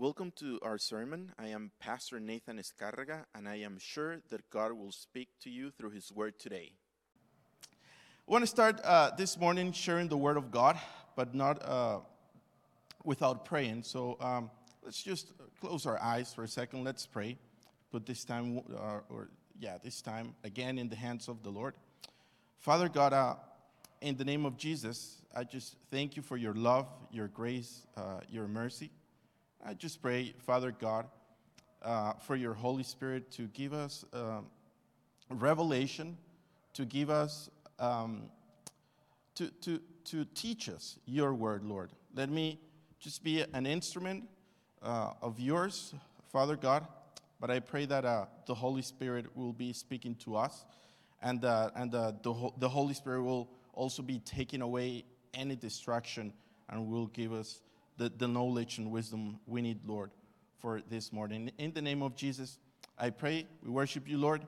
Welcome to our sermon. I am Pastor Nathan Escarraga, and I am sure that God will speak to you through His Word today. I want to start uh, this morning sharing the Word of God, but not uh, without praying. So um, let's just close our eyes for a second. Let's pray. Put this time, uh, or yeah, this time again in the hands of the Lord. Father God, uh, in the name of Jesus, I just thank you for your love, your grace, uh, your mercy. I just pray, Father God, uh, for your Holy Spirit to give us um, revelation, to give us, um, to, to, to teach us your word, Lord. Let me just be an instrument uh, of yours, Father God, but I pray that uh, the Holy Spirit will be speaking to us and, uh, and uh, the, the Holy Spirit will also be taking away any distraction and will give us the, the knowledge and wisdom we need, Lord, for this morning. In the name of Jesus, I pray. We worship you, Lord.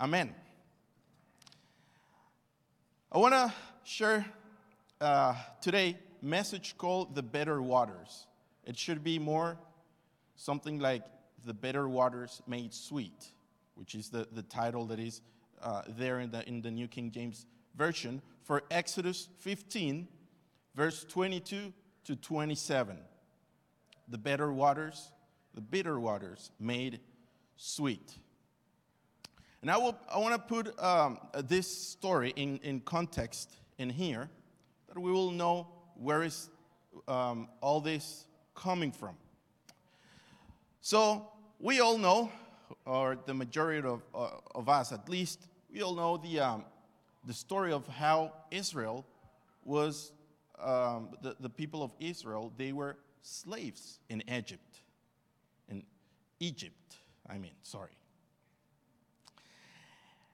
Amen. I want to share uh, today message called the better waters. It should be more something like the better waters made sweet, which is the, the title that is uh, there in the, in the New King James Version for Exodus 15, verse 22 to 27. The better waters, the bitter waters made sweet. And I, will, I want to put um, this story in, in context in here, that we will know where is um, all this coming from. So we all know, or the majority of, uh, of us at least, we all know the, um, the story of how Israel was um, the, the people of Israel, they were slaves in Egypt. In Egypt, I mean, sorry.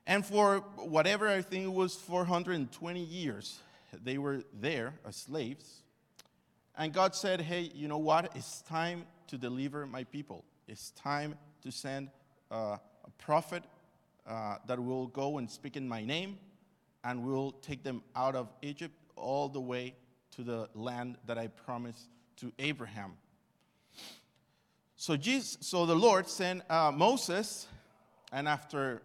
And for whatever I think it was 420 years, they were there as slaves. And God said, Hey, you know what? It's time to deliver my people. It's time to send uh, a prophet uh, that will go and speak in my name and will take them out of Egypt all the way to the land that I promised to Abraham. So, Jesus, so the Lord sent uh, Moses, and after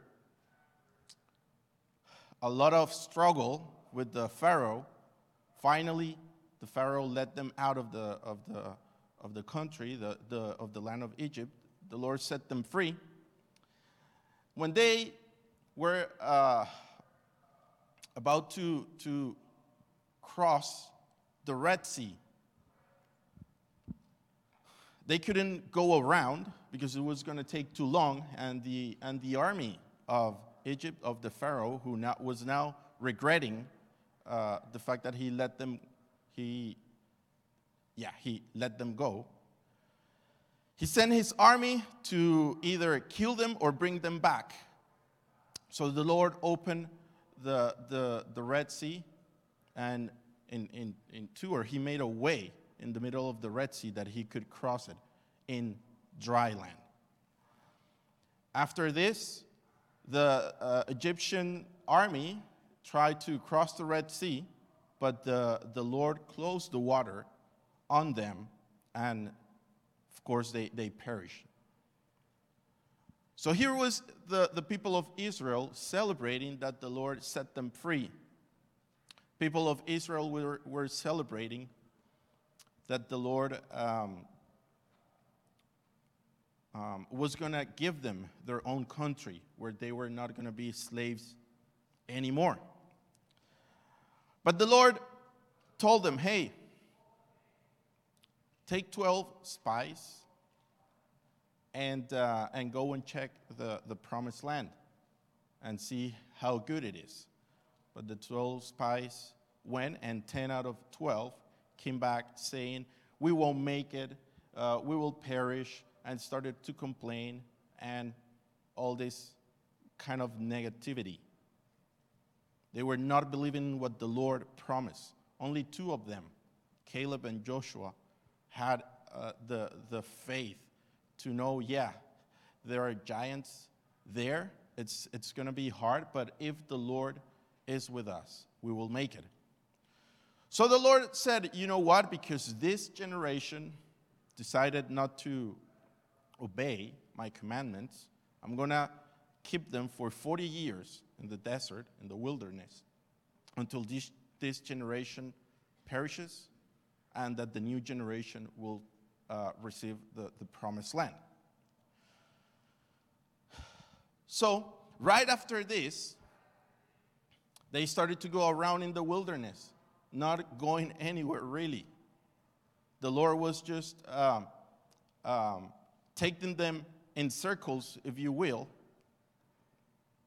a lot of struggle with the Pharaoh, finally the Pharaoh let them out of the, of the, of the country, the, the, of the land of Egypt. The Lord set them free. When they were uh, about to, to cross the Red Sea. They couldn't go around because it was going to take too long, and the, and the army of Egypt, of the Pharaoh, who now, was now regretting uh, the fact that he let them, he, yeah, he let them go. He sent his army to either kill them or bring them back. So the Lord opened the, the, the Red Sea, and in, in, in two, or he made a way in the middle of the Red Sea that he could cross it in dry land. After this, the uh, Egyptian army tried to cross the Red Sea, but the, the Lord closed the water on them, and of course, they, they perished. So here was the, the people of Israel celebrating that the Lord set them free people of Israel were, were celebrating that the Lord um, um, was going to give them their own country where they were not going to be slaves anymore. But the Lord told them, hey, take 12 spies and, uh, and go and check the, the promised land and see how good it is. But the 12 spies went, and 10 out of 12 came back saying, We won't make it, uh, we will perish, and started to complain and all this kind of negativity. They were not believing what the Lord promised. Only two of them, Caleb and Joshua, had uh, the, the faith to know, yeah, there are giants there. It's, it's going to be hard, but if the Lord is with us. We will make it. So the Lord said, You know what? Because this generation decided not to obey my commandments, I'm going to keep them for 40 years in the desert, in the wilderness, until this, this generation perishes and that the new generation will uh, receive the, the promised land. So, right after this, they started to go around in the wilderness, not going anywhere really. The Lord was just um, um, taking them in circles, if you will,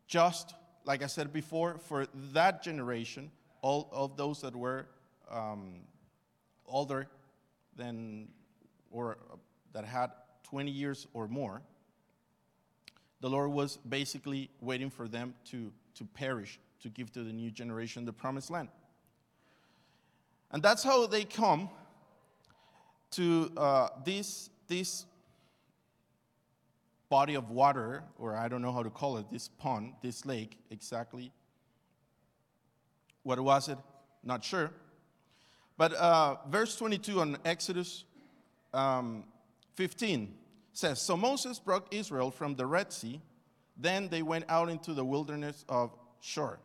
just like I said before, for that generation, all of those that were um, older than or that had 20 years or more, the Lord was basically waiting for them to, to perish, to give to the new generation the promised land. And that's how they come to uh, this, this body of water, or I don't know how to call it, this pond, this lake exactly. What was it? Not sure. But uh, verse 22 on Exodus um, 15 says So Moses brought Israel from the Red Sea. Then they went out into the wilderness of Shur.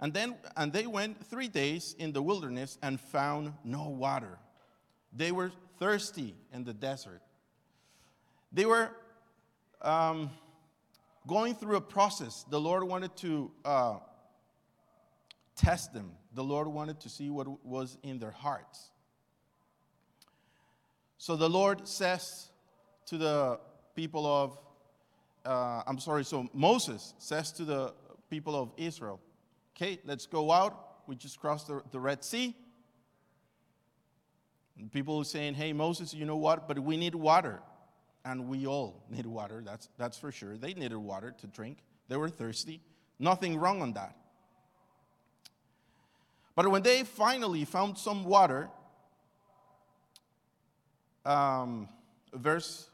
And then and they went three days in the wilderness and found no water. They were thirsty in the desert. They were um, going through a process. The Lord wanted to uh, test them, the Lord wanted to see what was in their hearts. So the Lord says to the people of, uh, I'm sorry, so Moses says to the people of Israel, okay, let's go out. We just crossed the, the Red Sea. And people are saying, hey, Moses, you know what? But we need water. And we all need water, that's, that's for sure. They needed water to drink, they were thirsty. Nothing wrong on that. But when they finally found some water, um, verse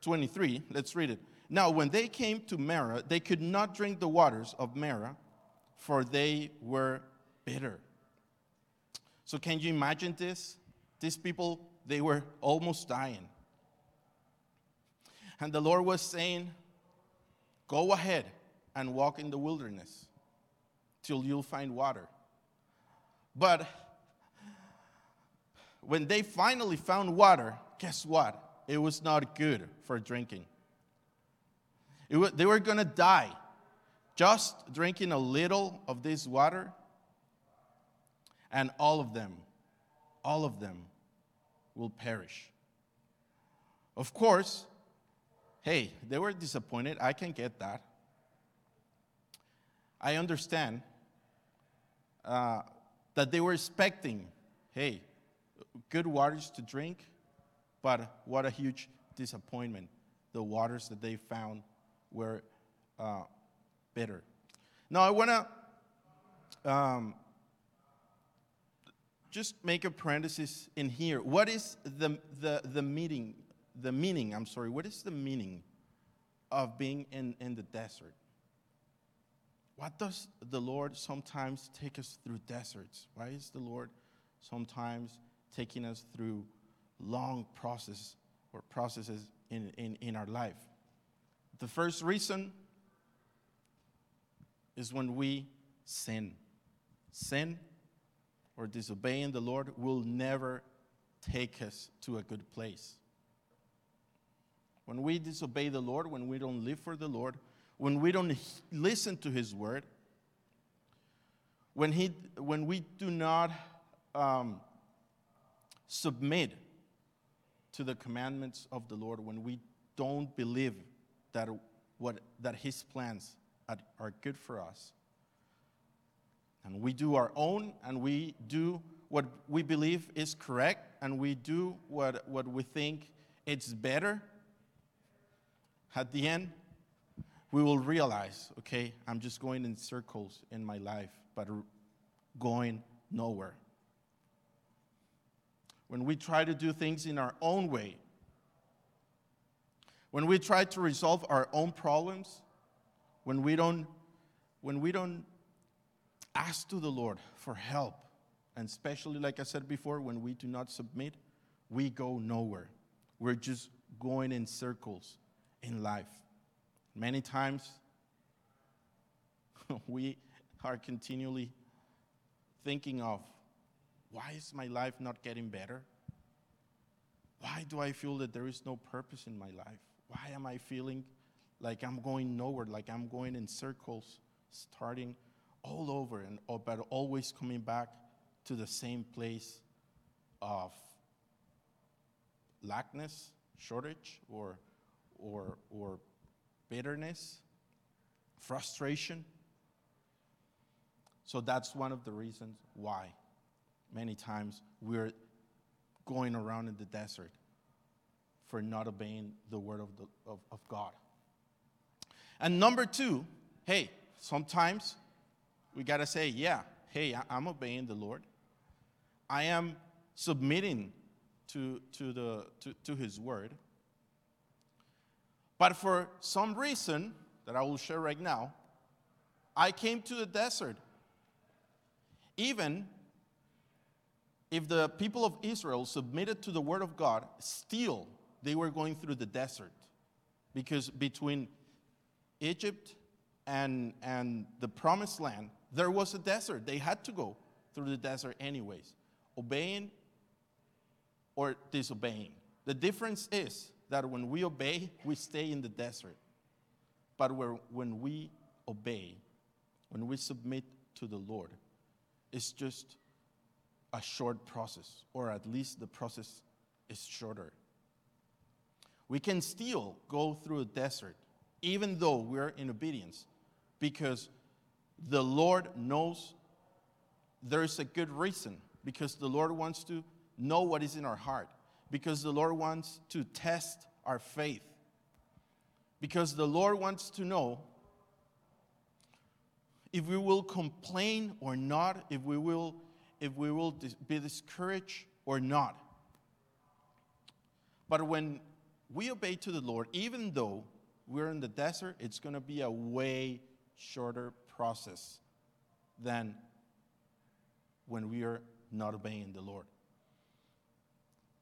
23, let's read it. Now, when they came to Marah, they could not drink the waters of Marah, for they were bitter. So, can you imagine this? These people, they were almost dying. And the Lord was saying, Go ahead and walk in the wilderness till you'll find water. But when they finally found water, guess what? It was not good for drinking. Was, they were going to die. Just drinking a little of this water, and all of them, all of them will perish. Of course, hey, they were disappointed. I can get that. I understand. Uh, that they were expecting, hey, good waters to drink, but what a huge disappointment. The waters that they found were uh, bitter. Now, I want to um, just make a parenthesis in here. What is the, the, the meaning, the meaning, I'm sorry, what is the meaning of being in, in the desert? What does the Lord sometimes take us through deserts? Why is the Lord sometimes taking us through long process or processes in, in, in our life? The first reason is when we sin. Sin or disobeying the Lord will never take us to a good place. When we disobey the Lord, when we don't live for the Lord, when we don't listen to His word, when, he, when we do not um, submit to the commandments of the Lord, when we don't believe that, what, that His plans are good for us, and we do our own, and we do what we believe is correct, and we do what, what we think it's better, at the end, we will realize, okay, I'm just going in circles in my life, but going nowhere. When we try to do things in our own way, when we try to resolve our own problems, when we don't, when we don't ask to the Lord for help, and especially, like I said before, when we do not submit, we go nowhere. We're just going in circles in life. Many times, we are continually thinking of why is my life not getting better? Why do I feel that there is no purpose in my life? Why am I feeling like I'm going nowhere, like I'm going in circles, starting all over, and oh, but always coming back to the same place of lackness, shortage, or, or, or bitterness, frustration? So that's one of the reasons why many times we're going around in the desert for not obeying the word of, the, of, of God. And number two, hey, sometimes we got to say, yeah, hey, I'm obeying the Lord. I am submitting to, to, the, to, to his word. But for some reason that I will share right now, I came to the desert. Even if the people of Israel submitted to the word of God, still they were going through the desert. Because between Egypt and, and the promised land, there was a desert. They had to go through the desert anyways, obeying or disobeying. The difference is that when we obey, we stay in the desert. But when we obey, when we submit to the Lord, it's just a short process, or at least the process is shorter. We can still go through a desert, even though we're in obedience, because the Lord knows there's a good reason, because the Lord wants to know what is in our heart, because the Lord wants to test our faith, because the Lord wants to know if we will complain or not, if we will if we will be discouraged or not. But when we obey to the Lord, even though we're in the desert, it's going to be a way shorter process than when we are not obeying the Lord.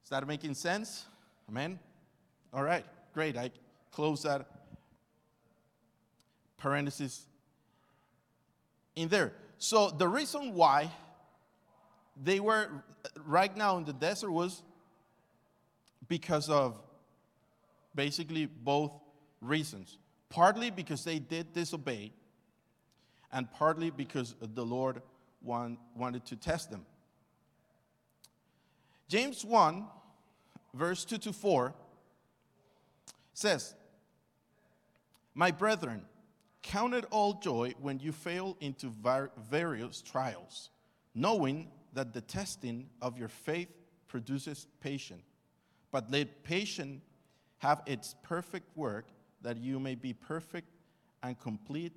Is that making sense? Amen? All right, great. I close that parenthesis in there. So the reason why they were right now in the desert was because of basically both reasons. Partly because they did disobey, and partly because the Lord want, wanted to test them. James 1, verse 2 to 4 says, My brethren, count it all joy when you fail into various trials, knowing that the testing of your faith produces patience. But let patience have its perfect work, that you may be perfect and complete,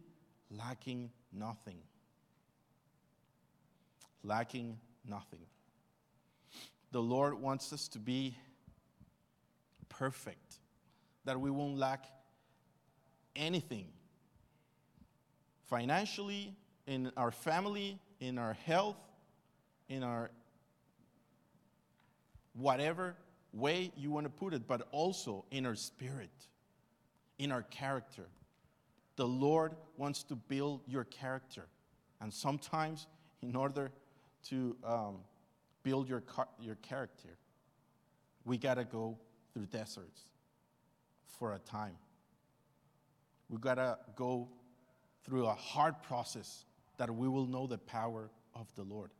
lacking nothing. Lacking nothing. The Lord wants us to be perfect, that we won't lack anything financially, in our family, in our health, in our whatever way you want to put it, but also in our spirit, in our character. The Lord wants to build your character. And sometimes, in order to um, build your, your character, we got to go through deserts for a time. We got to go through a hard process that we will know the power of the Lord.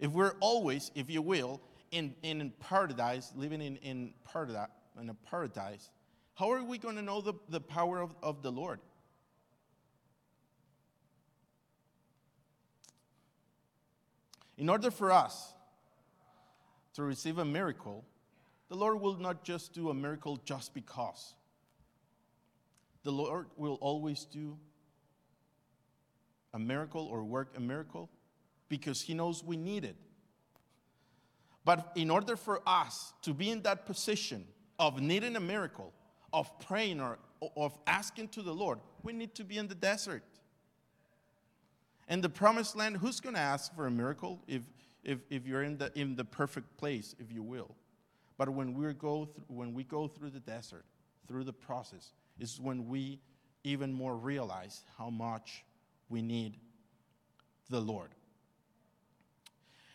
If we're always, if you will, in, in paradise, living in, in, paradise, in a paradise, how are we going to know the, the power of, of the Lord? In order for us to receive a miracle, the Lord will not just do a miracle just because. The Lord will always do a miracle or work a miracle because He knows we need it. But in order for us to be in that position of needing a miracle, of praying or of asking to the Lord, we need to be in the desert. In the promised land, who's going to ask for a miracle if, if, if you're in the, in the perfect place, if you will? But when we go through, when we go through the desert, through the process, is when we even more realize how much we need the Lord.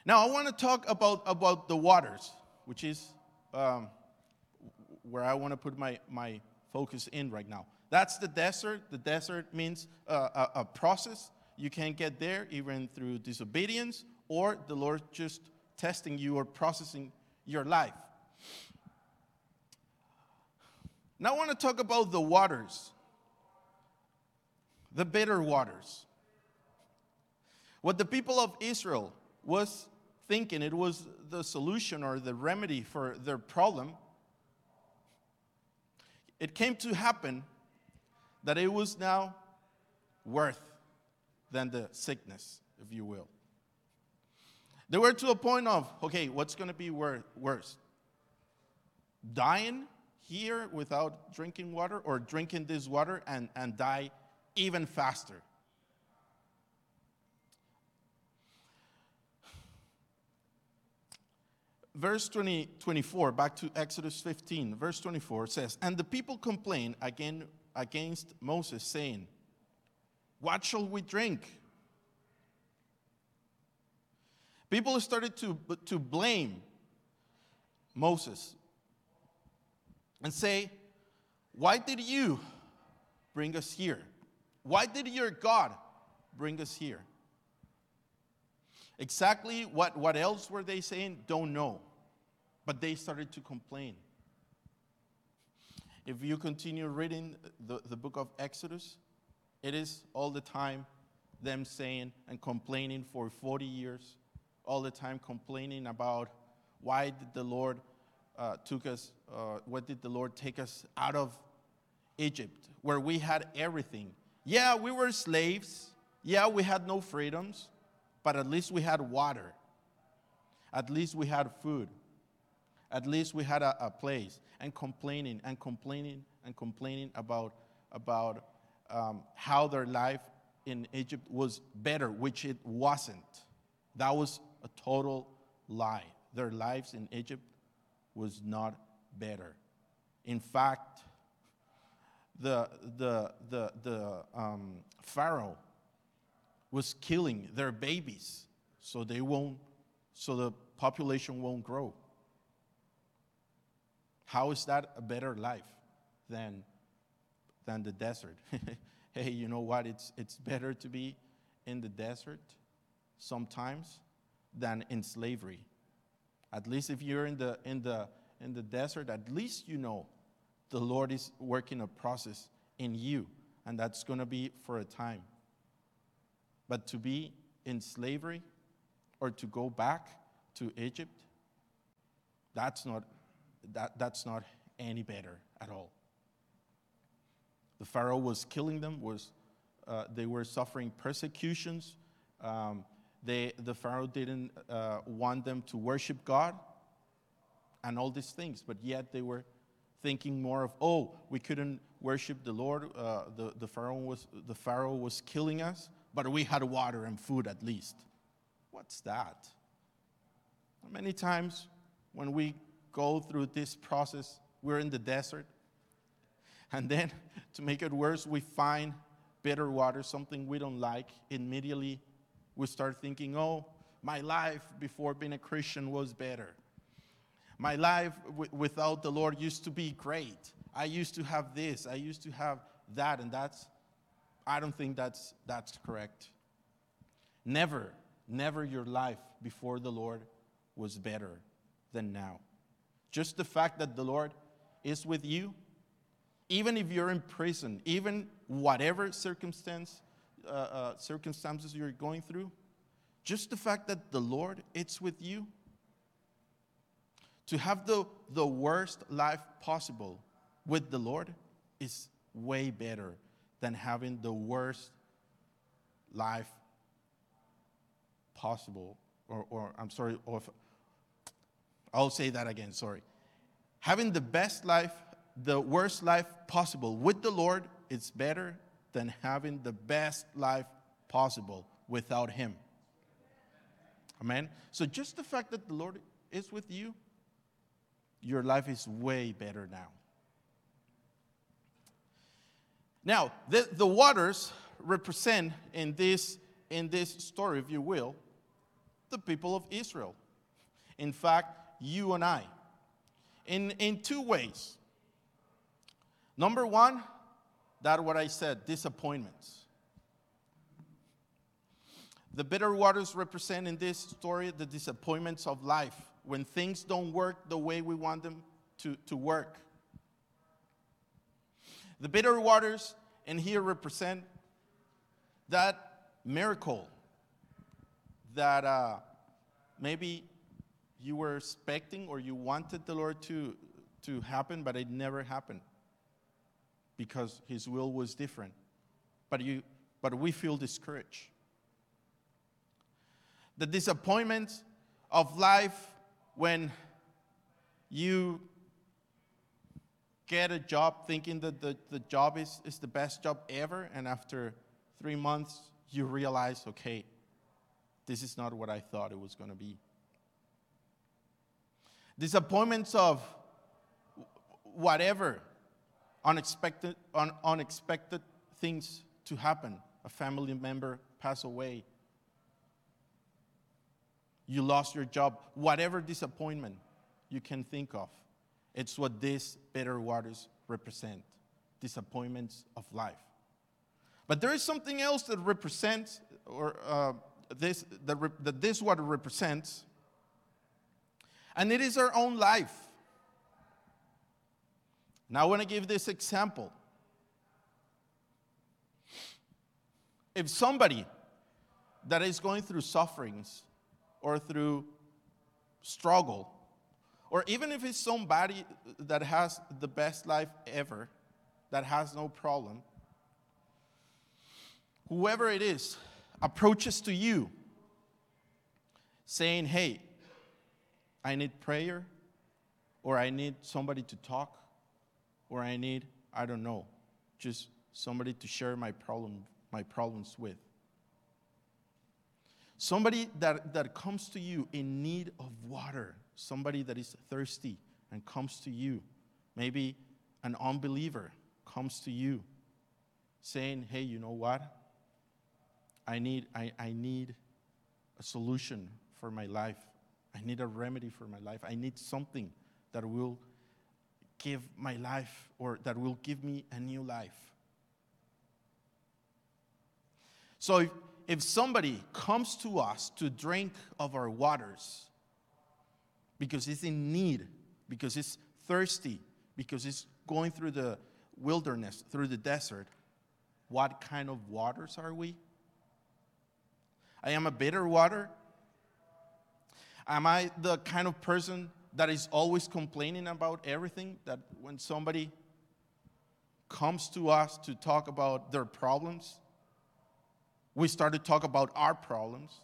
Now, I want to talk about, about the waters, which is um, where I want to put my, my focus in right now. That's the desert. The desert means uh, a, a process. You can't get there even through disobedience or the Lord just testing you or processing your life. Now, I want to talk about the waters, the bitter waters. What the people of Israel was thinking it was the solution or the remedy for their problem, it came to happen that it was now worse than the sickness, if you will. They were to a point of, okay, what's going to be worse? Dying here without drinking water or drinking this water and, and die even faster? Verse 20, 24, back to Exodus 15, verse 24 says, And the people complained again against Moses, saying, What shall we drink? People started to, to blame Moses and say, Why did you bring us here? Why did your God bring us here? Exactly what, what else were they saying? Don't know. But they started to complain. If you continue reading the, the book of Exodus, it is all the time them saying and complaining for 40 years, all the time complaining about why did the Lord uh, took us, uh, what did the Lord take us out of Egypt, where we had everything. Yeah, we were slaves. Yeah, we had no freedoms but at least we had water. At least we had food. At least we had a, a place. And complaining and complaining and complaining about, about um, how their life in Egypt was better, which it wasn't. That was a total lie. Their lives in Egypt was not better. In fact, the, the, the, the um, Pharaoh was killing their babies so they won't so the population won't grow. How is that a better life than than the desert? Hey you know what? It's it's better to be in the desert sometimes than in slavery. At least if you're in the in the in the desert at least you know the lord is working a process in you and that's going to be for a time but to be in slavery or to go back to Egypt, that's not, that, that's not any better at all. The Pharaoh was killing them, was, uh, they were suffering persecutions. Um, they, the Pharaoh didn't uh, want them to worship God and all these things, but yet they were thinking more of, oh, we couldn't worship the Lord. Uh, the, the, Pharaoh was, the Pharaoh was killing us, but we had water and food at least. What's that? Many times when we go through this process, we're in the desert. And then, to make it worse, we find bitter water, something we don't like. Immediately, we start thinking, oh, my life before being a Christian was better. My life w- without the Lord used to be great. I used to have this, I used to have that, and that's I don't think that's, that's correct. Never, never your life before the Lord was better than now. Just the fact that the Lord is with you, even if you're in prison, even whatever circumstance, uh, uh, circumstances you're going through, just the fact that the Lord is with you, to have the, the worst life possible with the Lord is way better than having the worst life possible. Or, or I'm sorry, or if, I'll say that again, sorry. Having the best life, the worst life possible with the Lord, it's better than having the best life possible without Him. Amen? So just the fact that the Lord is with you, your life is way better now. Now, the, the waters represent in this, in this story, if you will, the people of Israel. In fact, you and I. In, in two ways. Number one, that what I said, disappointments. The bitter waters represent in this story the disappointments of life when things don't work the way we want them to, to work. The bitter waters in here represent that miracle that uh, maybe you were expecting or you wanted the Lord to, to happen, but it never happened because His will was different. But, you, but we feel discouraged. The disappointment of life when you get a job thinking that the, the job is, is the best job ever, and after three months, you realize, okay, this is not what I thought it was going to be. Disappointments of whatever, unexpected, un, unexpected things to happen. A family member pass away. You lost your job. Whatever disappointment you can think of. It's what these bitter waters represent disappointments of life. But there is something else that represents, or uh, this, that, re- this water represents, and it is our own life. Now, I want to give this example. If somebody that is going through sufferings or through struggle or even if it's somebody that has the best life ever, that has no problem, whoever it is approaches to you saying, Hey, I need prayer, or I need somebody to talk, or I need, I don't know, just somebody to share my problem, my problems with. Somebody that, that comes to you in need of water, somebody that is thirsty and comes to you. Maybe an unbeliever comes to you saying, Hey, you know what? I need, I, I need a solution for my life. I need a remedy for my life. I need something that will give my life or that will give me a new life. So if, if somebody comes to us to drink of our waters, because it's in need, because it's thirsty, because it's going through the wilderness, through the desert, what kind of waters are we? I am a bitter water. Am I the kind of person that is always complaining about everything? That when somebody comes to us to talk about their problems, we start to talk about our problems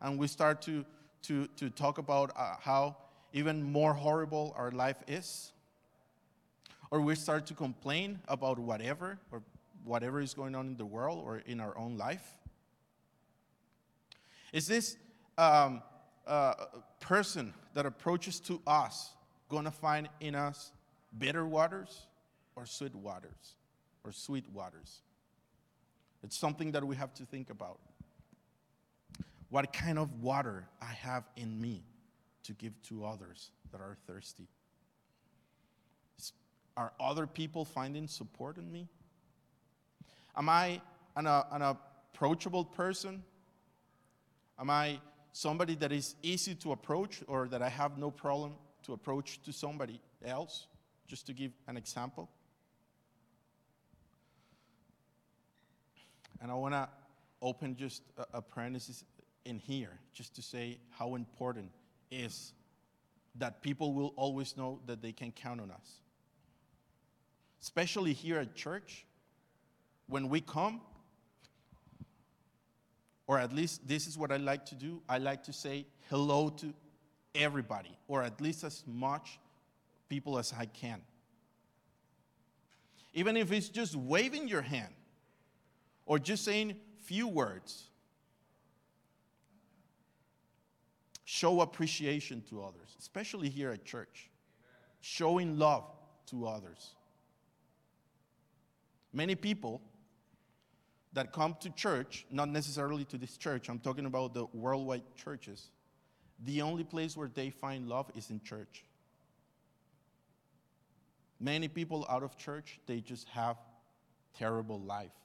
and we start to to, to talk about uh, how even more horrible our life is. Or we start to complain about whatever or whatever is going on in the world or in our own life. Is this um, uh, person that approaches to us going to find in us bitter waters or sweet waters or sweet waters? It's something that we have to think about what kind of water I have in me to give to others that are thirsty. Are other people finding support in me? Am I an, uh, an approachable person? Am I somebody that is easy to approach or that I have no problem to approach to somebody else? Just to give an example. And I want to open just a, a parenthesis in here just to say how important is that people will always know that they can count on us. Especially here at church, when we come, or at least this is what I like to do, I like to say hello to everybody, or at least as much people as I can. Even if it's just waving your hand or just saying few words show appreciation to others, especially here at church. showing love to others. Many people that come to church, not necessarily to this church, I'm talking about the worldwide churches, the only place where they find love is in church. Many people out of church, they just have terrible life.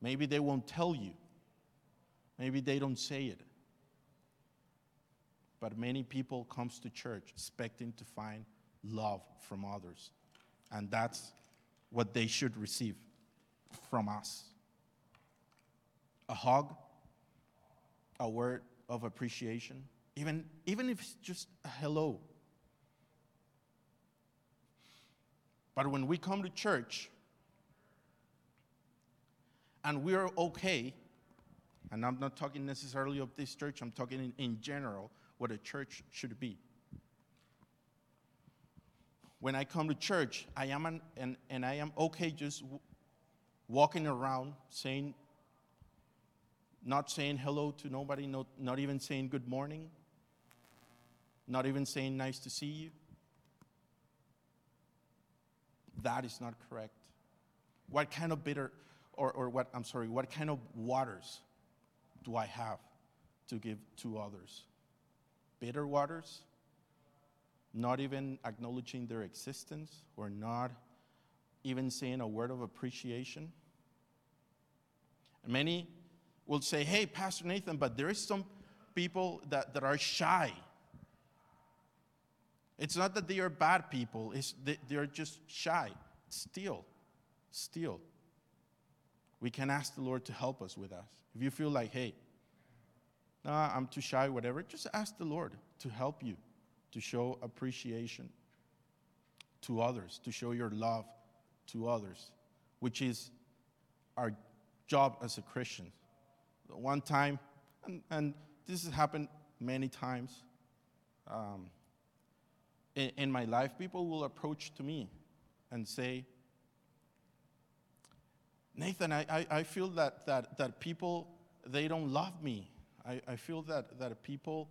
Maybe they won't tell you. Maybe they don't say it. But many people comes to church expecting to find love from others. And that's what they should receive from us. A hug, a word of appreciation, even, even if it's just a hello. But when we come to church and we're okay, and I'm not talking necessarily of this church, I'm talking in, in general what a church should be. When I come to church, I am an, and, and I am okay just walking around saying, not saying hello to nobody, not, not even saying good morning, not even saying nice to see you. That is not correct. What kind of bitter, or, or what, I'm sorry, what kind of waters do I have to give to others? Bitter waters? Not even acknowledging their existence or not even saying a word of appreciation? Many will say, hey, Pastor Nathan, but there is some people that, that are shy. It's not that they are bad people, it's they, they're just shy. Still, still. We can ask the Lord to help us with us. If you feel like, hey, nah, I'm too shy, whatever, just ask the Lord to help you, to show appreciation to others, to show your love to others, which is our job as a Christian. One time, and, and this has happened many times um, in, in my life, people will approach to me and say, Nathan, I, I, I feel that, that, that people, they don't love me. I, I feel that, that people,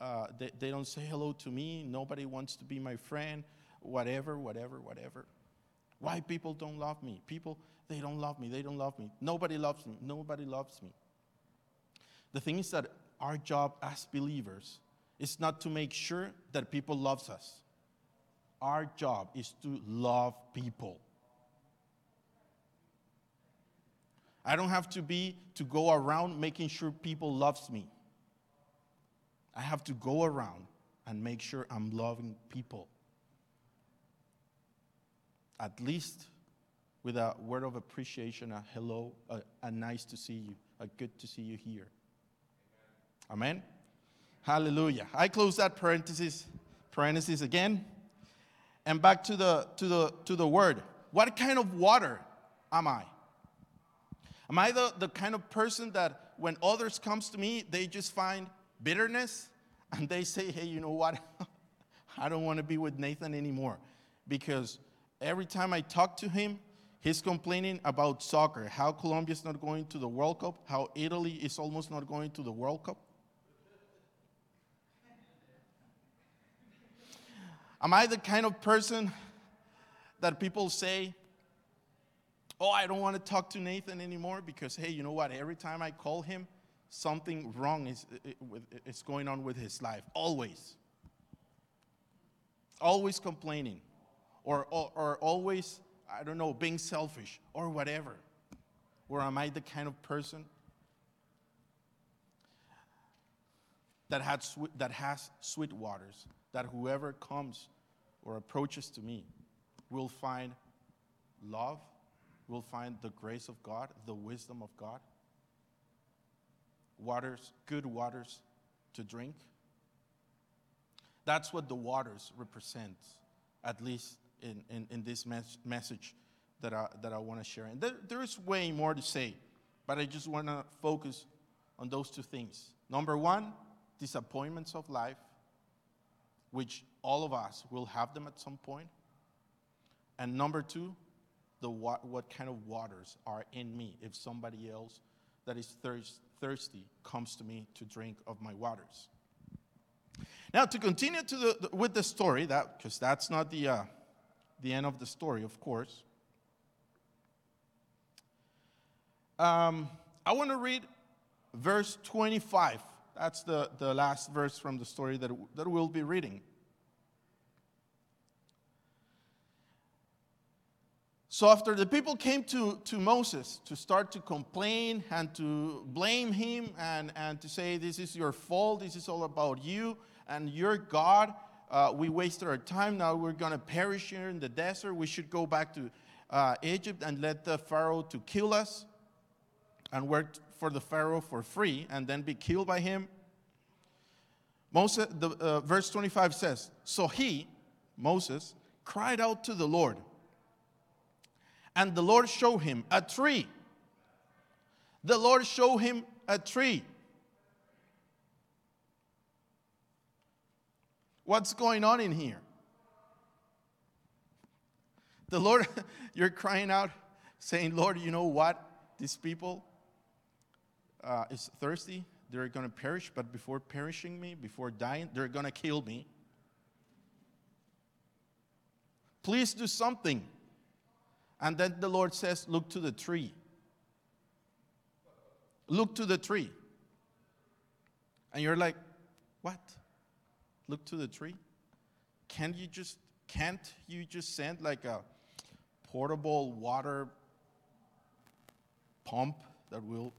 uh, they, they don't say hello to me. Nobody wants to be my friend, whatever, whatever, whatever. Why people don't love me? People, they don't love me. They don't love me. Nobody loves me. Nobody loves me. The thing is that our job as believers is not to make sure that people loves us. Our job is to love people. I don't have to be to go around making sure people loves me. I have to go around and make sure I'm loving people. At least with a word of appreciation, a hello, a, a nice to see you, a good to see you here. Amen. Hallelujah. I close that parenthesis parenthesis again and back to the to the to the word. What kind of water am I? Am I the, the kind of person that when others comes to me, they just find bitterness and they say, hey, you know what? I don't want to be with Nathan anymore because every time I talk to him, he's complaining about soccer, how Colombia's not going to the World Cup, how Italy is almost not going to the World Cup. Am I the kind of person that people say, oh, I don't want to talk to Nathan anymore because, hey, you know what? Every time I call him, something wrong is, is going on with his life. Always. Always complaining. Or, or, or always, I don't know, being selfish or whatever. Or am I the kind of person that, had, that has sweet waters, that whoever comes or approaches to me will find love, will find the grace of God, the wisdom of God, waters, good waters to drink. That's what the waters represent, at least in, in, in this mes- message that I, that I want to share. And there, there is way more to say, but I just want to focus on those two things. Number one, disappointments of life, which all of us will have them at some point. And number two, the wa- what kind of waters are in me if somebody else that is thirst- thirsty comes to me to drink of my waters. Now, to continue to the, with the story, that because that's not the, uh, the end of the story, of course. Um, I want to read verse 25. That's the, the last verse from the story that, that we'll be reading. So, after the people came to, to Moses to start to complain and to blame him and, and to say, This is your fault, this is all about you and your God, uh, we wasted our time. Now we're going to perish here in the desert. We should go back to uh, Egypt and let the Pharaoh to kill us and work for the Pharaoh for free and then be killed by him. Moses, the, uh, verse 25 says, So he, Moses, cried out to the Lord. And the Lord showed him a tree. The Lord showed him a tree. What's going on in here? The Lord, you're crying out, saying, Lord, you know what? These people uh, is thirsty. They're going to perish, but before perishing me, before dying, they're going to kill me. Please do something. And then the Lord says, Look to the tree. Look to the tree. And you're like, What? Look to the tree? Can you just can't you just send like a portable water pump that will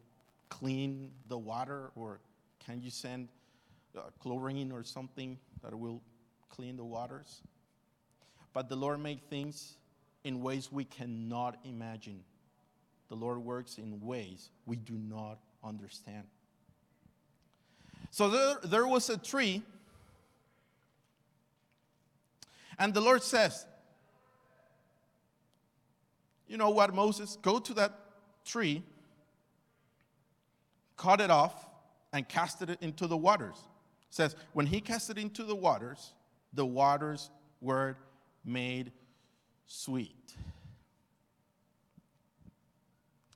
clean the water or can you send uh, chlorine or something that will clean the waters? But the Lord made things in ways we cannot imagine. The Lord works in ways we do not understand. So there, there was a tree, and the Lord says, You know what, Moses? Go to that tree, cut it off, and cast it into the waters. It says, When he cast it into the waters, the waters were made sweet.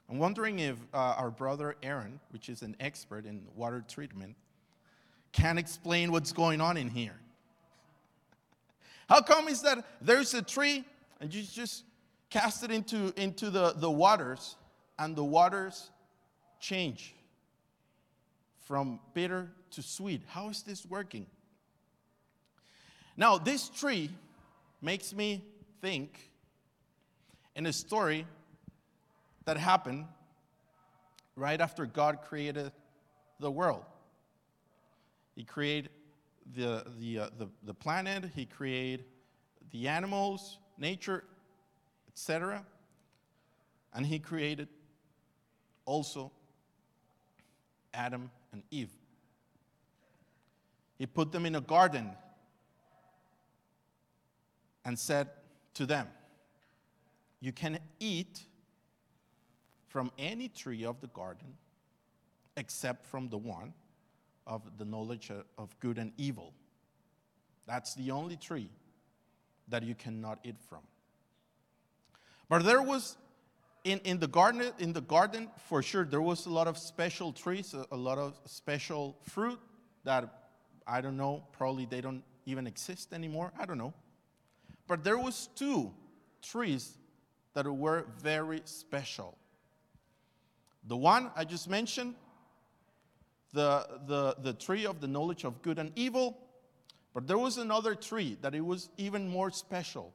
I'm wondering if uh, our brother Aaron, which is an expert in water treatment, can explain what's going on in here. How come is that there's a tree and you just cast it into, into the, the waters and the waters change from bitter to sweet? How is this working? Now, this tree makes me think in a story that happened right after God created the world. He created the, the, uh, the, the planet, He created the animals, nature, etc. And He created also Adam and Eve. He put them in a garden and said to them, You can eat from any tree of the garden except from the one of the knowledge of good and evil. That's the only tree that you cannot eat from. But there was in, in the garden in the garden for sure there was a lot of special trees, a, a lot of special fruit that I don't know, probably they don't even exist anymore. I don't know. But there was two trees that were very special. The one I just mentioned, the, the, the tree of the knowledge of good and evil, but there was another tree that it was even more special,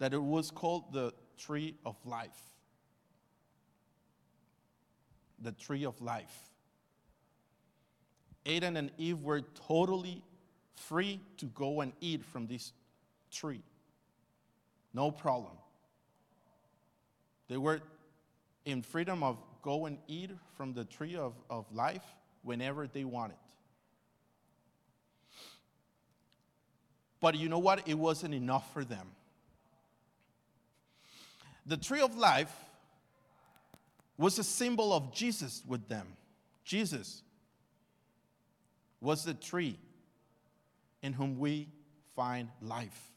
that it was called the tree of life. The tree of life. Adam and Eve were totally free to go and eat from this tree. No problem. They were in freedom of go and eat from the tree of, of life whenever they wanted. But you know what? It wasn't enough for them. The tree of life was a symbol of Jesus with them. Jesus was the tree in whom we find life.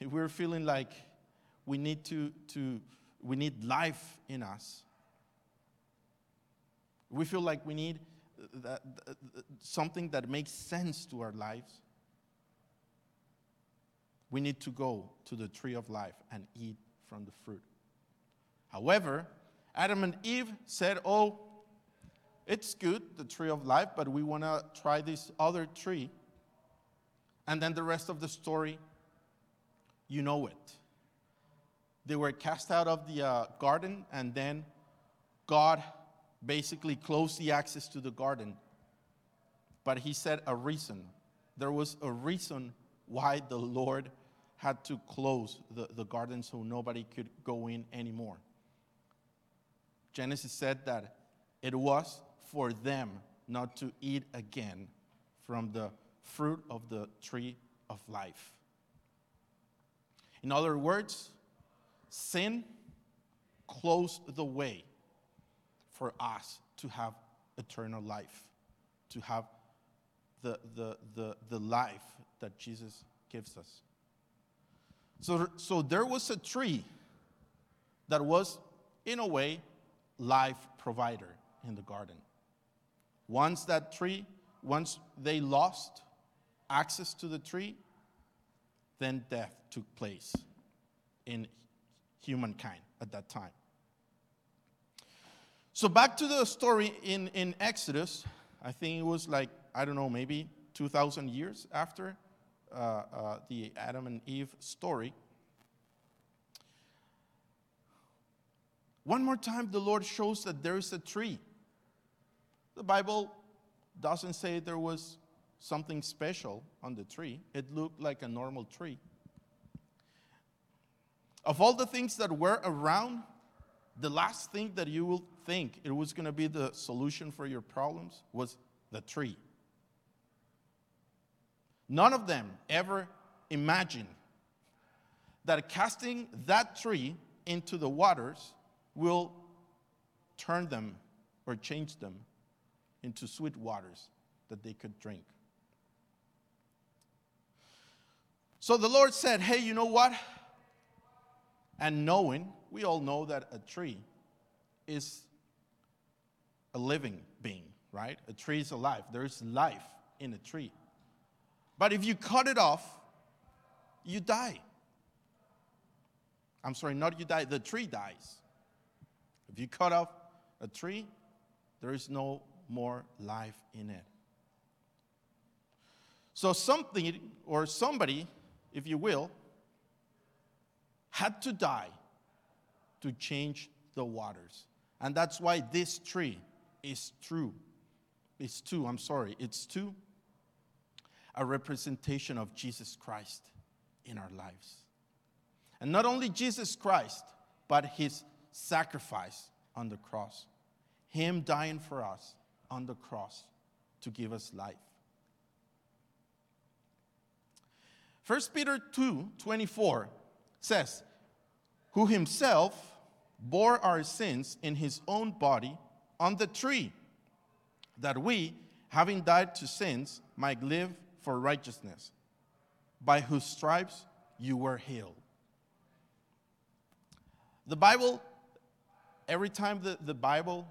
If we're feeling like we need to, to we need life in us. We feel like we need that, that- something that makes sense to our lives, we need to go to the tree of life and eat from the fruit. However, Adam and Eve said, Oh, it's good, the tree of life, but we want to try this other tree. And then the rest of the story, you know it. They were cast out of the uh, garden, and then God basically closed the access to the garden. But he said a reason. There was a reason why the Lord had to close the, the garden so nobody could go in anymore. Genesis said that it was for them not to eat again from the fruit of the tree of life. In other words, sin closed the way for us to have eternal life, to have the, the, the, the life that Jesus gives us. So, so there was a tree that was, in a way, life provider in the garden. Once that tree, once they lost access to the tree, then death took place in humankind at that time. So back to the story in, in Exodus, I think it was like, I don't know, maybe 2,000 years after uh, uh, the Adam and Eve story. One more time, the Lord shows that there is a tree. The Bible doesn't say there was something special on the tree, it looked like a normal tree. Of all the things that were around, the last thing that you will think it was going to be the solution for your problems was the tree. None of them ever imagined that casting that tree into the waters will turn them or change them into sweet waters that they could drink. So the Lord said, Hey, you know what? And knowing, we all know that a tree is a living being, right? A tree is alive. There is life in a tree. But if you cut it off, you die. I'm sorry, not you die, the tree dies. If you cut off a tree, there is no more life in it. So, something or somebody, if you will, had to die to change the waters. And that's why this tree is true. It's two, I'm sorry, it's two, a representation of Jesus Christ in our lives. And not only Jesus Christ, but his sacrifice on the cross. Him dying for us on the cross to give us life. 1 Peter 2 24 says, Who himself bore our sins in his own body on the tree, that we, having died to sins, might live for righteousness, by whose stripes you were healed. The Bible, every time the, the Bible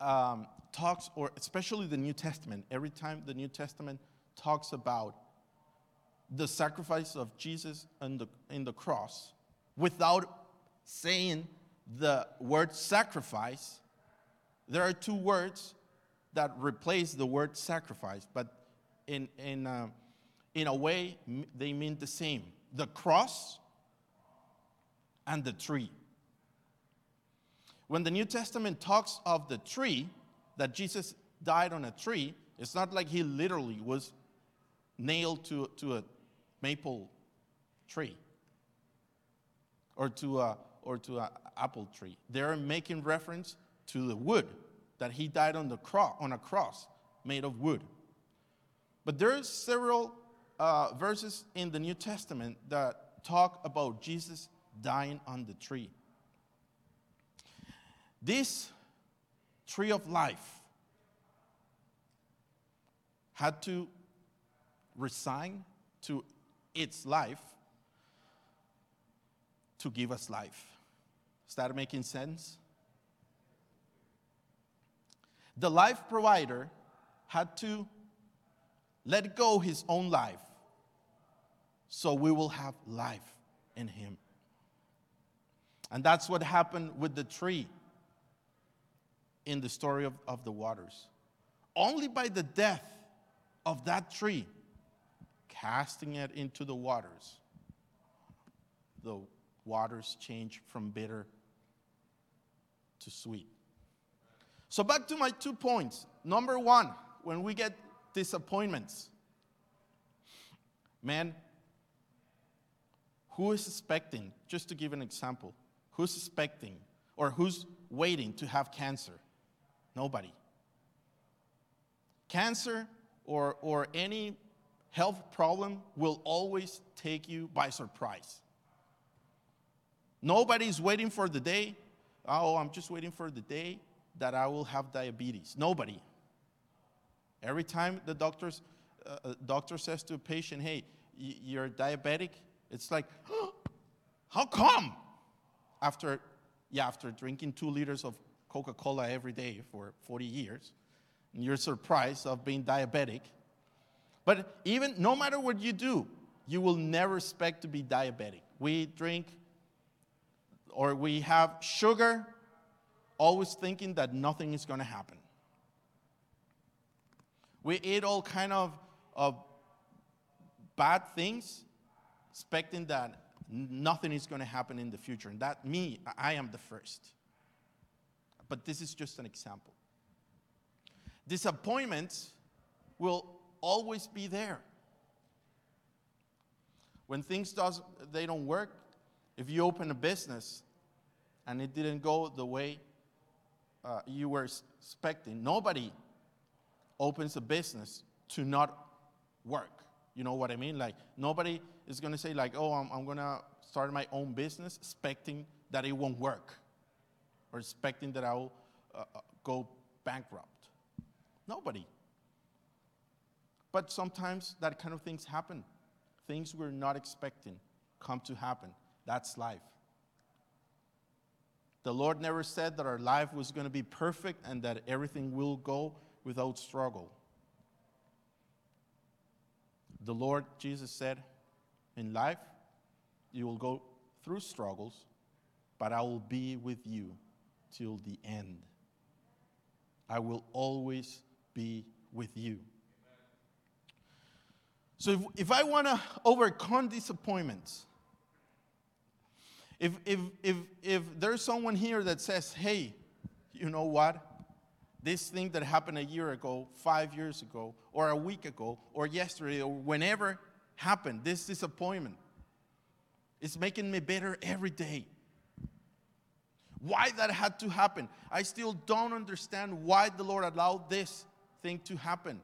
um, talks, or especially the New Testament, every time the New Testament talks about the sacrifice of Jesus in the, in the cross, without saying the word sacrifice, there are two words that replace the word sacrifice, but in, in, uh, in a way, they mean the same the cross and the tree. When the New Testament talks of the tree, that Jesus died on a tree, it's not like he literally was nailed to, to a maple tree or to a, or to an apple tree. They're making reference to the wood that he died on, the cross, on a cross made of wood. But there are several uh, verses in the New Testament that talk about Jesus dying on the tree. This tree of life had to resign to its life to give us life. Is that making sense? The life provider had to let go his own life so we will have life in him. And that's what happened with the tree in the story of, of the waters. Only by the death of that tree, casting it into the waters, the waters change from bitter to sweet. So, back to my two points. Number one, when we get disappointments, man, who is expecting, just to give an example, who's expecting or who's waiting to have cancer? Nobody. Cancer or, or any health problem will always take you by surprise. Nobody's waiting for the day, oh, I'm just waiting for the day that I will have diabetes. Nobody. Every time the doctors, uh, uh doctor says to a patient, hey, you're diabetic, it's like, oh, how come? After, yeah, after drinking two liters of Coca Cola every day for 40 years, and you're surprised of being diabetic. But even no matter what you do, you will never expect to be diabetic. We drink or we have sugar, always thinking that nothing is going to happen. We eat all kind of, of bad things, expecting that nothing is going to happen in the future. And that me, I am the first. But this is just an example. Disappointments will always be there. When things does they don't work, if you open a business and it didn't go the way uh, you were expecting, nobody opens a business to not work. You know what I mean? Like nobody is to say like, "Oh, I'm, I'm to start my own business," expecting that it won't work, or expecting that I'll uh, uh go bankrupt. Nobody. But sometimes that kind of things happen. Things we're not expecting come to happen. That's life. The Lord never said that our life was going to be perfect and that everything will go without struggle. The Lord Jesus said, In life, you will go through struggles, but I will be with you till the end. I will always be with you. So, if, if I want to overcome disappointments, if, if, if, if there's someone here that says, hey, you know what? This thing that happened a year ago, five years ago, or a week ago, or yesterday, or whenever happened, this disappointment, is making me bitter every day. Why that had to happen? I still don't understand why the Lord allowed this thing to happen.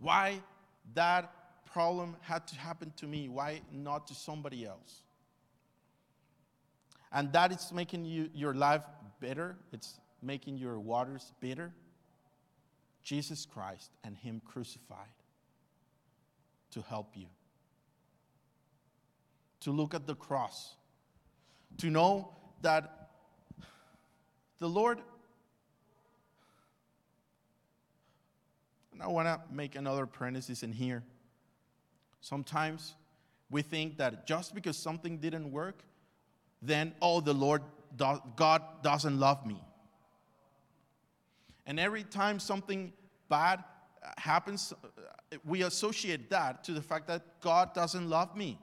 Why that problem had to happen to me? Why not to somebody else? And that is making you, your life bitter. It's making your waters bitter. Jesus Christ and Him crucified to help you. To look at the cross. To know that the Lord, and I want to make another parenthesis in here. Sometimes we think that just because something didn't work, then, oh, the Lord, God doesn't love me. And every time something bad uh, happens, uh, we associate that to the fact that God doesn't love me.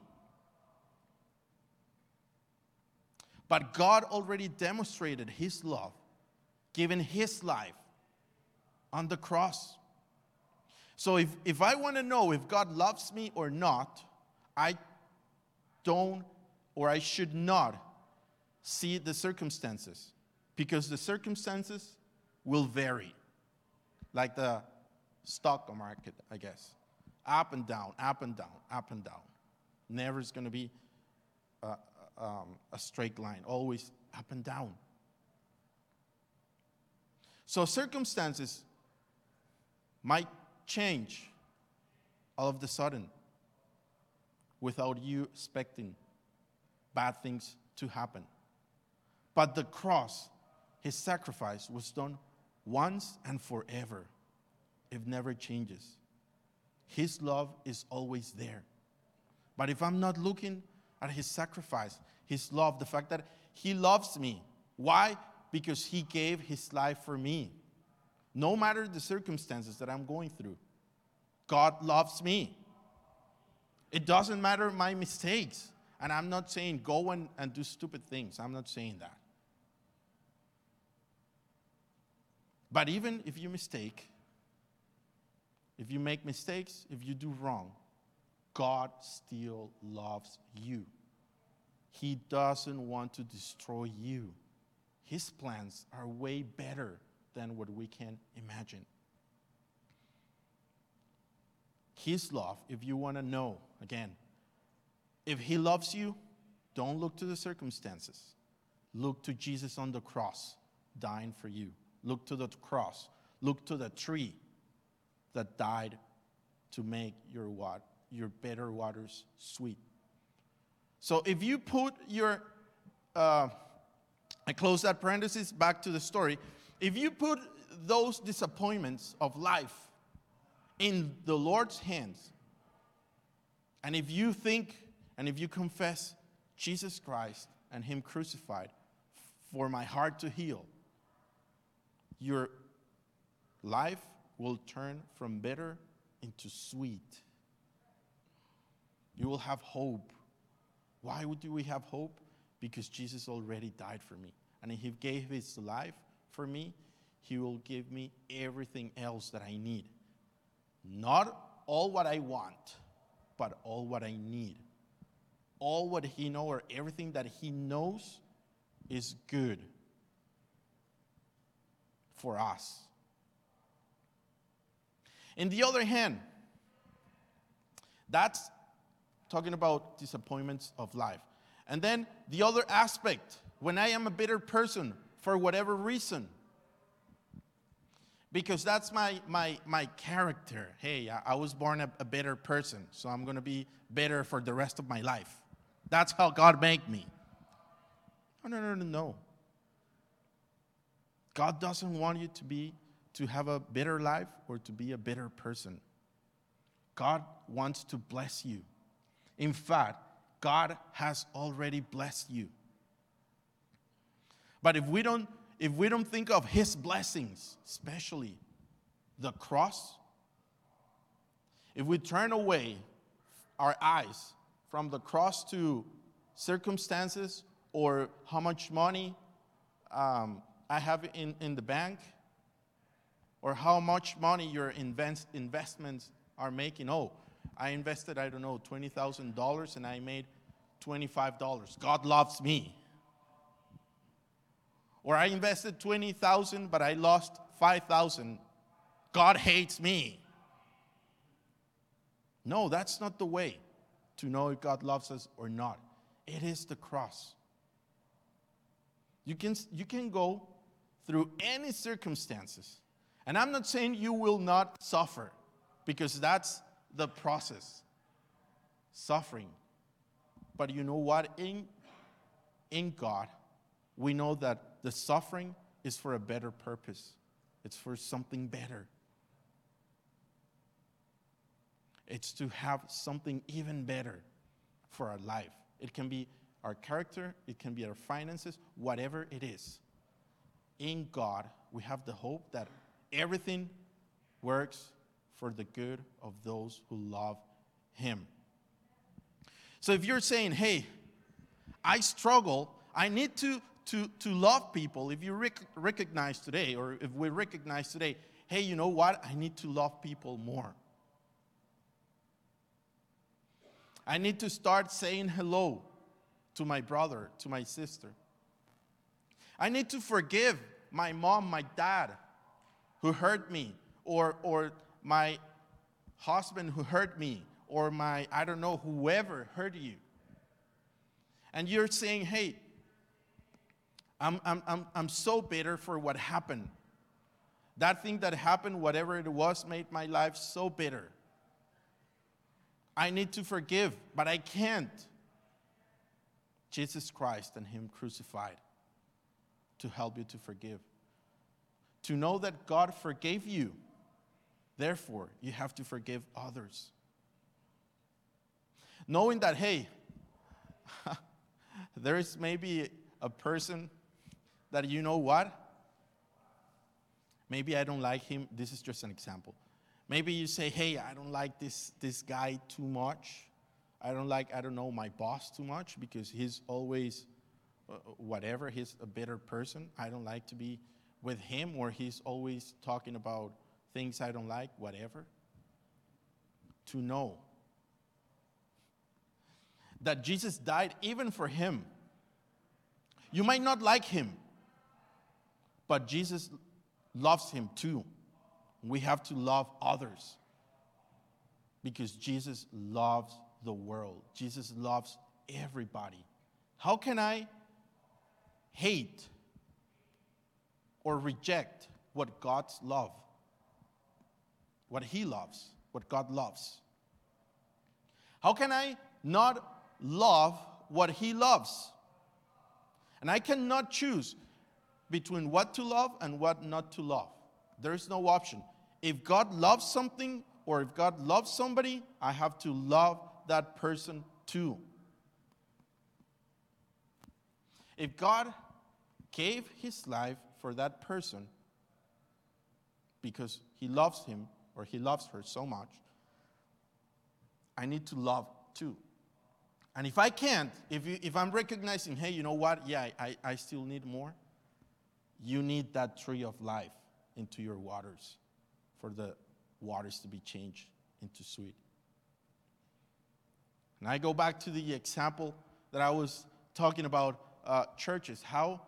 But God already demonstrated His love, given His life on the cross. So if, if I want to know if God loves me or not, I don't or I should not see the circumstances because the circumstances will vary, like the stock market, I guess. Up and down, up and down, up and down. Never is going to be a, um, a straight line, always up and down. So circumstances might change all of the sudden without you expecting bad things to happen. But the cross, his sacrifice, was done once and forever. It never changes. His love is always there. But if I'm not looking at His sacrifice, His love, the fact that He loves me, why? Because He gave His life for me. No matter the circumstances that I'm going through, God loves me. It doesn't matter my mistakes. And I'm not saying go and, and do stupid things. I'm not saying that. But even if you mistake, if you make mistakes, if you do wrong, God still loves you. He doesn't want to destroy you. His plans are way better than what we can imagine. His love, if you want to know, again, if He loves you, don't look to the circumstances. Look to Jesus on the cross, dying for you. Look to the cross. Look to the tree that died to make your, wat- your better waters sweet. So if you put your, uh, I close that parenthesis back to the story. If you put those disappointments of life in the Lord's hands, and if you think and if you confess Jesus Christ and Him crucified for my heart to heal, your life will turn from bitter into sweet. You will have hope. Why do we have hope? Because Jesus already died for me. And He gave His life for me, He will give me everything else that I need. Not all what I want, but all what I need. All what He knows, or everything that He knows is good for us. In the other hand, that's talking about disappointments of life. And then the other aspect, when I am a bitter person for whatever reason, because that's my, my, my character. Hey, I, I was born a, a bitter person, so I'm going to be bitter for the rest of my life. That's how God made me. No, no, no, no, no. God doesn't want you to be to have a bitter life or to be a bitter person. God wants to bless you. In fact, God has already blessed you. But if we don't if we don't think of his blessings, especially the cross, if we turn away our eyes from the cross to circumstances or how much money um, I have in, in the bank or how much money your invest, investments are making. Oh, I invested, I don't know, $20,000 and I made $25. God loves me. Or I invested 20,000 but I lost 5,000. God hates me. No, that's not the way to know if God loves us or not. It is the cross. You can, you can go through any circumstances. And I'm not saying you will not suffer, because that's the process suffering. But you know what? In, in God, we know that the suffering is for a better purpose, it's for something better. It's to have something even better for our life. It can be our character, it can be our finances, whatever it is. In God, we have the hope that everything works for the good of those who love Him. So if you're saying, hey, I struggle, I need to, to, to love people, if you rec- recognize today, or if we recognize today, hey, you know what? I need to love people more. I need to start saying hello to my brother, to my sister. I need to forgive my mom, my dad who hurt me, or, or my husband who hurt me, or my, I don't know, whoever hurt you. And you're saying, hey, I'm, I'm, I'm, I'm so bitter for what happened. That thing that happened, whatever it was, made my life so bitter. I need to forgive, but I can't. Jesus Christ and Him crucified to help you to forgive. to know that God forgave you. Therefore, you have to forgive others. Knowing that, hey, there is maybe a person that you know what? Maybe I don't like him. This is just an example. Maybe you say, hey, I don't like this, this guy too much. I don't like, I don't know, my boss too much because he's always uh, whatever. He's a better person. I don't like to be with him or he's always talking about things I don't like, whatever. To know that Jesus died even for him. You might not like him, but Jesus loves him too. We have to love others because Jesus loves the world. Jesus loves everybody. How can I hate or reject what God's love, what He loves, what God loves? How can I not love what He loves? And I cannot choose between what to love and what not to love. There is no option. If God loves something or if God loves somebody, I have to love that person too. If God gave his life for that person because he loves him or he loves her so much, I need to love too. And if I can't, if, you, if I'm recognizing, hey, you know what? Yeah, I, I still need more, you need that tree of life into your waters for the waters to be changed into sweet. And I go back to the example that I was talking about uh, churches. How,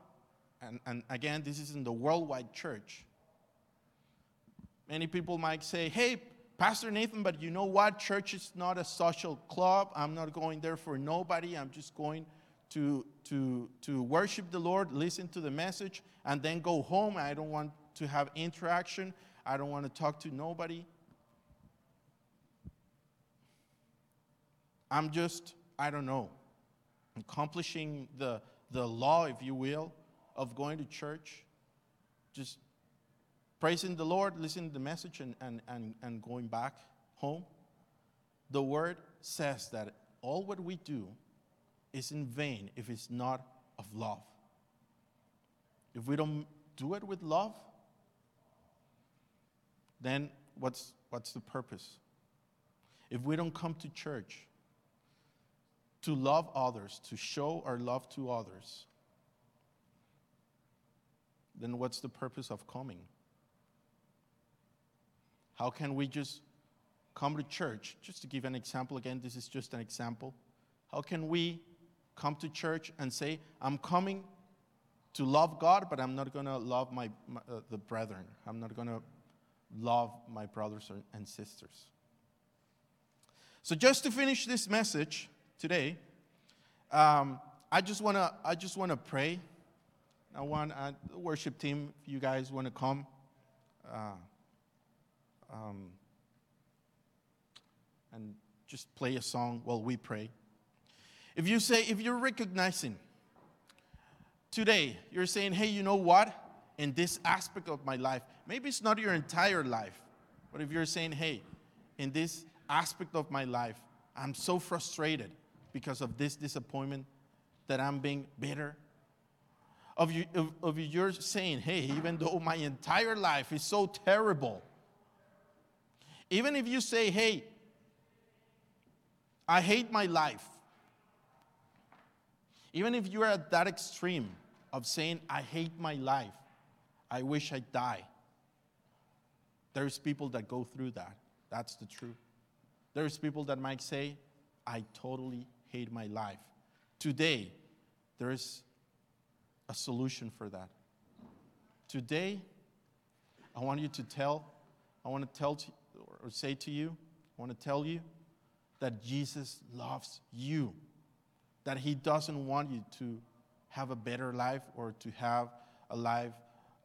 and, and again, this is in the worldwide church. Many people might say, hey, Pastor Nathan, but you know what? Church is not a social club. I'm not going there for nobody. I'm just going to, to, to worship the Lord, listen to the message, and then go home. I don't want to have interaction. I don't want to talk to nobody. I'm just, I don't know, accomplishing the, the law, if you will, of going to church, just praising the Lord, listening to the message, and, and, and, and going back home. The word says that all what we do is in vain if it's not of love. If we don't do it with love, then what's, what's the purpose? If we don't come to church to love others, to show our love to others, then what's the purpose of coming? How can we just come to church? Just to give an example, again, this is just an example. How can we come to church and say, I'm coming to love God, but I'm not going to love my, my uh, the brethren. I'm not going to love my brothers and sisters. So just to finish this message today, um, I just want to I just want to pray. I want uh, the worship team, if you guys want to come. Uh, um, and just play a song while we pray. If you say, if you're recognizing today, you're saying, hey, you know what? In this aspect of my life, maybe it's not your entire life, but if you're saying, hey, in this aspect of my life, I'm so frustrated because of this disappointment that I'm being bitter. Of you, of, of you're saying, hey, even though my entire life is so terrible, even if you say, hey, I hate my life, even if you are at that extreme of saying, I hate my life, I wish I'd die. There's people that go through that. That's the truth. There's people that might say, I totally hate my life. Today, there is a solution for that. Today, I want you to tell, I want to tell to, or say to you, I want to tell you that Jesus loves you that He doesn't want you to have a better life or to have a life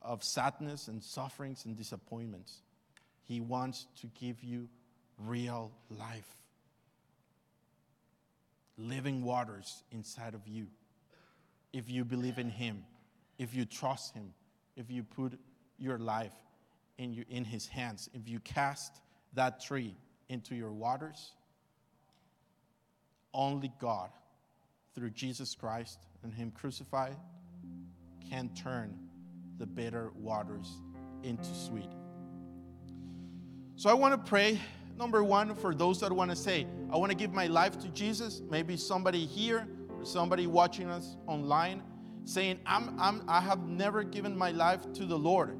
of sadness and sufferings and disappointments. He wants to give you real life, living waters inside of you. If you believe in Him, if you trust Him, if you put your life in, your, in His hands, if you cast that tree into your waters, only God, through Jesus Christ and Him crucified, can turn the bitter waters into sweet. So I want to pray. Number one, for those that want to say, I want to give my life to Jesus. Maybe somebody here or somebody watching us online saying, I'm, I'm, I have never given my life to the Lord.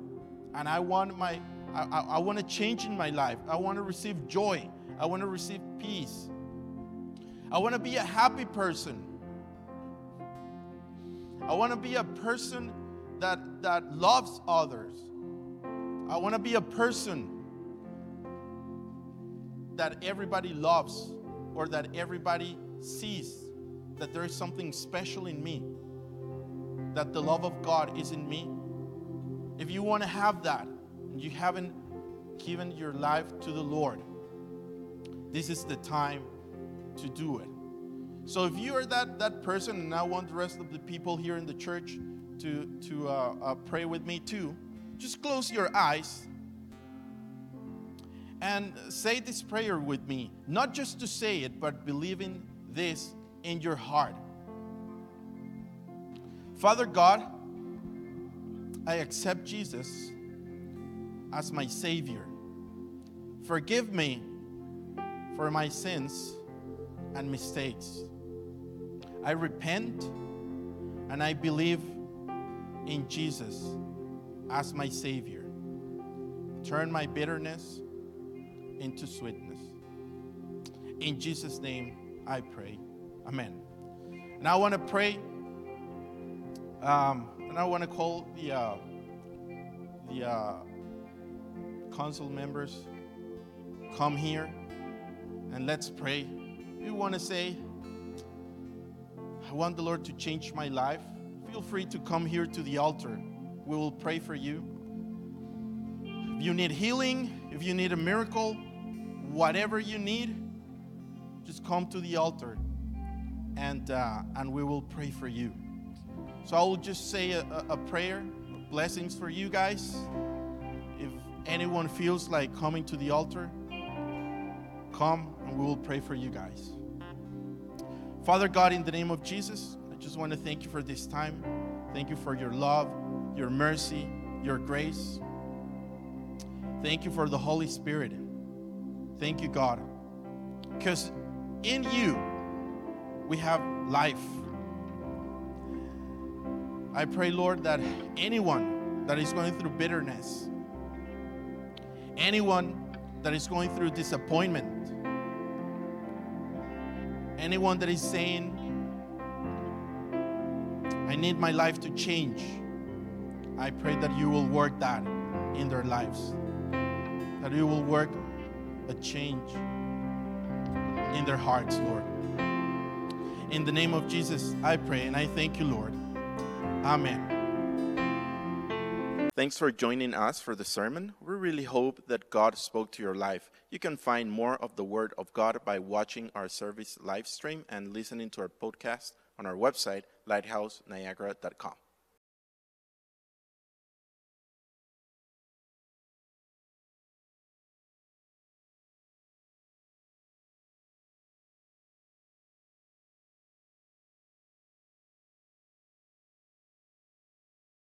And I want my I, I, I want to change in my life. I want to receive joy. I want to receive peace. I want to be a happy person. I want to be a person that, that loves others. I want to be a person that everybody loves or that everybody sees that there is something special in me, that the love of God is in me. If you want to have that, you haven't given your life to the Lord, this is the time to do it. So if you are that, that person, and I want the rest of the people here in the church to, to uh, uh, pray with me too, just close your eyes and say this prayer with me. Not just to say it, but believing this in your heart. Father God, I accept Jesus as my Savior. Forgive me for my sins and mistakes. I repent and I believe in Jesus as my Savior. Turn my bitterness into sweetness. In Jesus' name I pray. Amen. And I want to pray, um, and I want to call the, uh, the uh, council members come here and let's pray. We want to say, I want the Lord to change my life. Feel free to come here to the altar. We will pray for you. If you need healing, if you need a miracle, whatever you need, just come to the altar and, uh, and we will pray for you. So I will just say a, a prayer, blessings for you guys. If anyone feels like coming to the altar, come and we will pray for you guys. Father God, in the name of Jesus, I just want to thank you for this time. Thank you for your love, your mercy, your grace. Thank you for the Holy Spirit. Thank you, God. Because in you, we have life. I pray, Lord, that anyone that is going through bitterness, anyone that is going through disappointment, anyone that is saying, I need my life to change, I pray that you will work that in their lives, that you will work a change in their hearts, Lord. In the name of Jesus, I pray and I thank you, Lord. Amen. Thanks for joining us for the sermon. We really hope that God spoke to your life. You can find more of the Word of God by watching our service live stream and listening to our podcast on our website, lighthouseniagara.com.